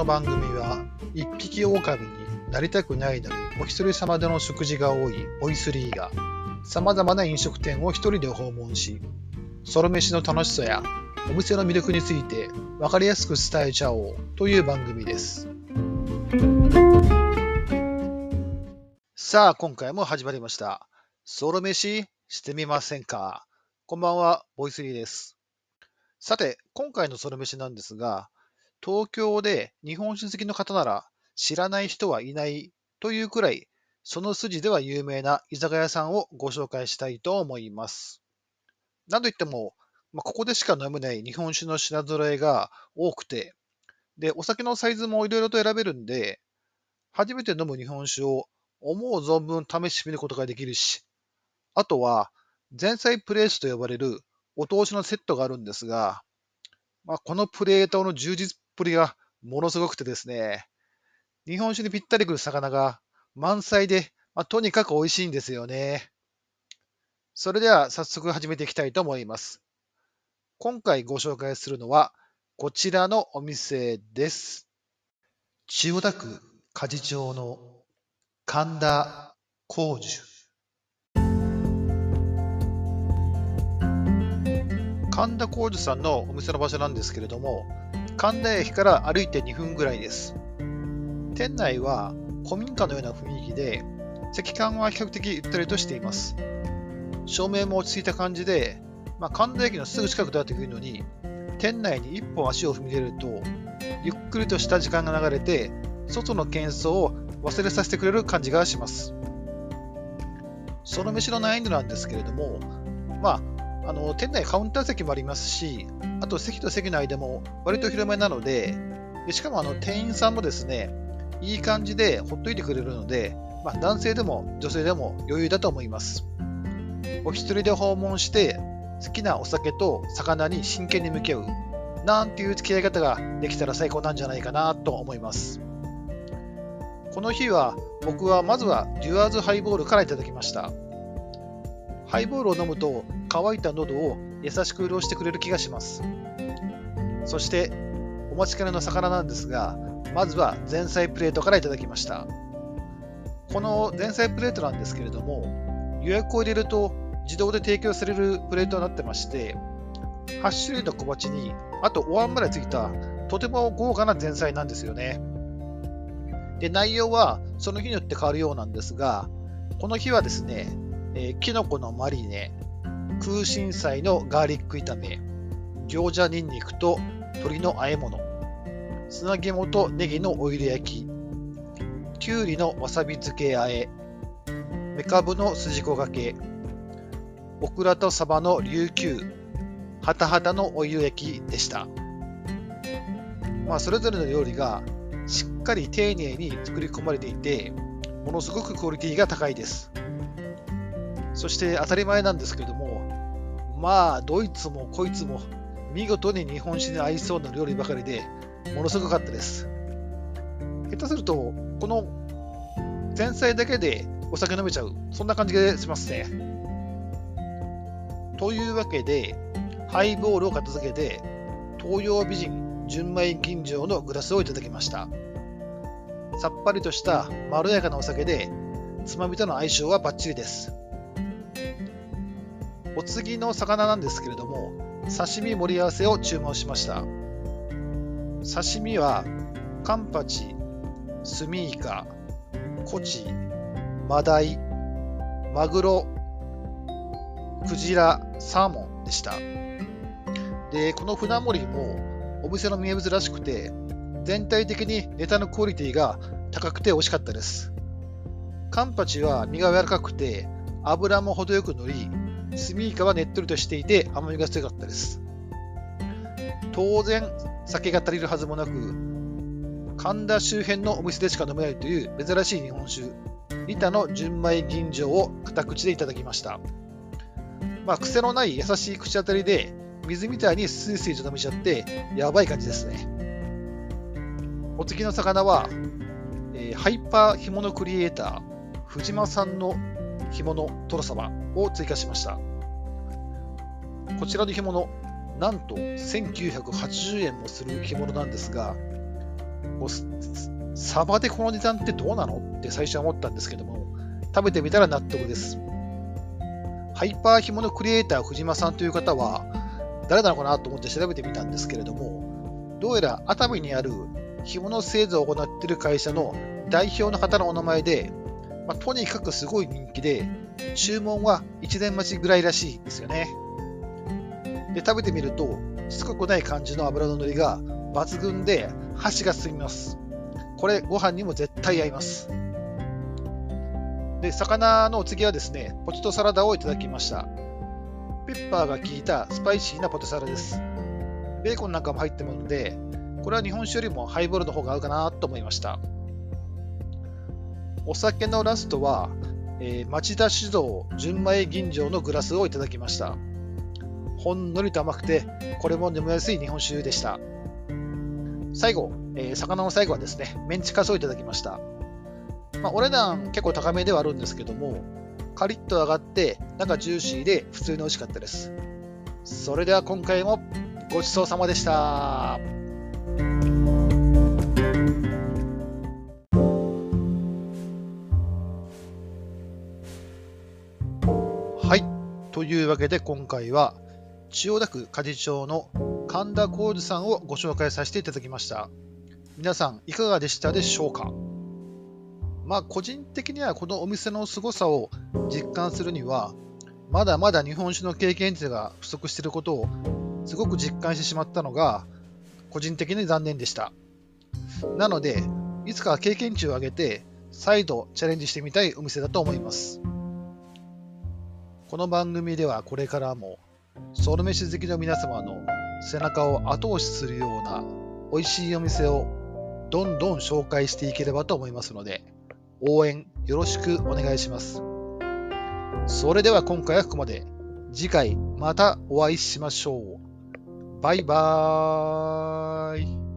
の番組は一匹狼になりたくないのにお一人様での食事が多いボイスリーが様々な飲食店を一人で訪問しソロ飯の楽しさやお店の魅力について分かりやすく伝えちゃおうという番組です。さあ今回も始まりました。ソロ飯してみませんか？こんばんはボイスリーです。さて今回のソロ飯なんですが東京で日本酒好きの方なら知らない人はいないというくらい、その筋では有名な居酒屋さんをご紹介したいと思います。なんといっても、まあ、ここでしか飲めない日本酒の品揃えが多くて、で、お酒のサイズもいろいろと選べるんで、初めて飲む日本酒を思う存分試してみることができるし、あとは、前菜プレースと呼ばれるお通しのセットがあるんですが、まあ、このプレートの充実ぷりがものすごくてですね、日本酒にぴったりくる魚が満載で、まあ、とにかく美味しいんですよね。それでは早速始めていきたいと思います。今回ご紹介するのはこちらのお店です。千代田区梶町の神田工樹。神田工樹さんのお店の場所なんですけれども、神田駅から歩いて2分ぐらいです。店内は古民家のような雰囲気で、席間は比較的ゆったりとしています。照明も落ち着いた感じで、まあ、神田駅のすぐ近くだというのに、店内に一歩足を踏み入れると、ゆっくりとした時間が流れて、外の喧騒を忘れさせてくれる感じがします。その飯の難易度なんですけれども、まあ、あの店内カウンター席もありますし、あと席と席の間も割と広めなので、でしかもあの店員さんもですね、いい感じでほっといてくれるので、まあ、男性でも女性でも余裕だと思います。お一人で訪問して、好きなお酒と魚に真剣に向き合う、なんていう付き合い方ができたら最高なんじゃないかなと思います。この日は僕はまずはデュアーズハイボールからいただきました。ハイボールを飲むと乾いた喉を優しく潤してくれる気がします。そしてお待ちかねの魚なんですが、まずは前菜プレートからいただきました。この前菜プレートなんですけれども、予約を入れると自動で提供されるプレートになってまして、8種類の小鉢に、あとお椀までついたとても豪華な前菜なんですよね。で、内容はその日によって変わるようなんですが、この日はですね、えー、キノコのマリネ、空心菜のガーリック炒め、餃子ニンニクと鶏の和え物、砂肝とネギのオイル焼き、きゅうりのわさび漬けあえ、めかぶの筋子がけ、オクラとサバの琉球、ハタハタのオイル焼きでした。まあ、それぞれの料理がしっかり丁寧に作り込まれていて、ものすごくクオリティが高いです。そして当たり前なんですけれども、まあ、どいつもこいつも見事に日本酒に合いそうな料理ばかりで、ものすごかったです。下手すると、この前菜だけでお酒飲めちゃう、そんな感じがしますね。というわけで、ハイボールを片付けて、東洋美人純米吟醸のグラスをいただきました。さっぱりとしたまろやかなお酒で、つまみとの相性はバッチリです。お次の魚なんですけれども、刺身盛り合わせを注文しました。刺身はカンパチ、スミイカ、コチ、マダイ、マグロ、クジラ、サーモンでした。で、この船盛りもお店の名物らしくて、全体的にネタのクオリティが高くて美味しかったです。カンパチは身が柔らかくて、油も程よく乗り、スミイカはねっとりとしていて甘みが強かったです。当然、酒が足りるはずもなく、神田周辺のお店でしか飲めないという珍しい日本酒、リタの純米吟醸を片口でいただきました。まあ、癖のない優しい口当たりで、水みたいにスイスイと飲めちゃって、やばい感じですね。お次の魚は、えー、ハイパー干物クリエイター、藤間さんの干物トロサバを追加しました。こちらの干物、なんと1980円もする干物なんですが、サバでこの値段ってどうなの？って最初は思ったんですけども、食べてみたら納得です。ハイパー干物クリエイター藤間さんという方は、誰なのかなと思って調べてみたんですけれども、どうやら熱海にある干物製造を行っている会社の代表の方のお名前で、まあ、とにかくすごい人気で、注文は1年待ちぐらいらしいんですよね。で、食べてみると、しつこくない感じの油の乗りが抜群で箸が進みます。これ、ご飯にも絶対合います。で、魚のお次はですね、ポテトサラダをいただきました。ペッパーが効いたスパイシーなポテサラです。ベーコンなんかも入ってるので、これは日本酒よりもハイボールの方が合うかなと思いました。お酒のラストは、えー、町田酒造純米吟醸のグラスをいただきました。ほんのりと甘くて、これも飲みやすい日本酒でした。最後、えー、魚の最後はですね、メンチカツをいただきました。まあ、お値段結構高めではあるんですけども、カリッと揚がって、中ジューシーで普通に美味しかったです。それでは今回もごちそうさまでした。いうわけで今回は千代田区鍛冶町の神田浩二さんをご紹介させていただきました。皆さんいかがでしたでしょうか？まあ個人的にはこのお店の凄さを実感するにはまだまだ日本酒の経験値が不足していることをすごく実感してしまったのが個人的に残念でした。なので、いつか経験値を上げて再度チャレンジしてみたいお店だと思います。この番組ではこれからもソウル飯好きの皆様の背中を後押しするような美味しいお店をどんどん紹介していければと思いますので、応援よろしくお願いします。それでは今回はここまで。次回またお会いしましょう。バイバーイ。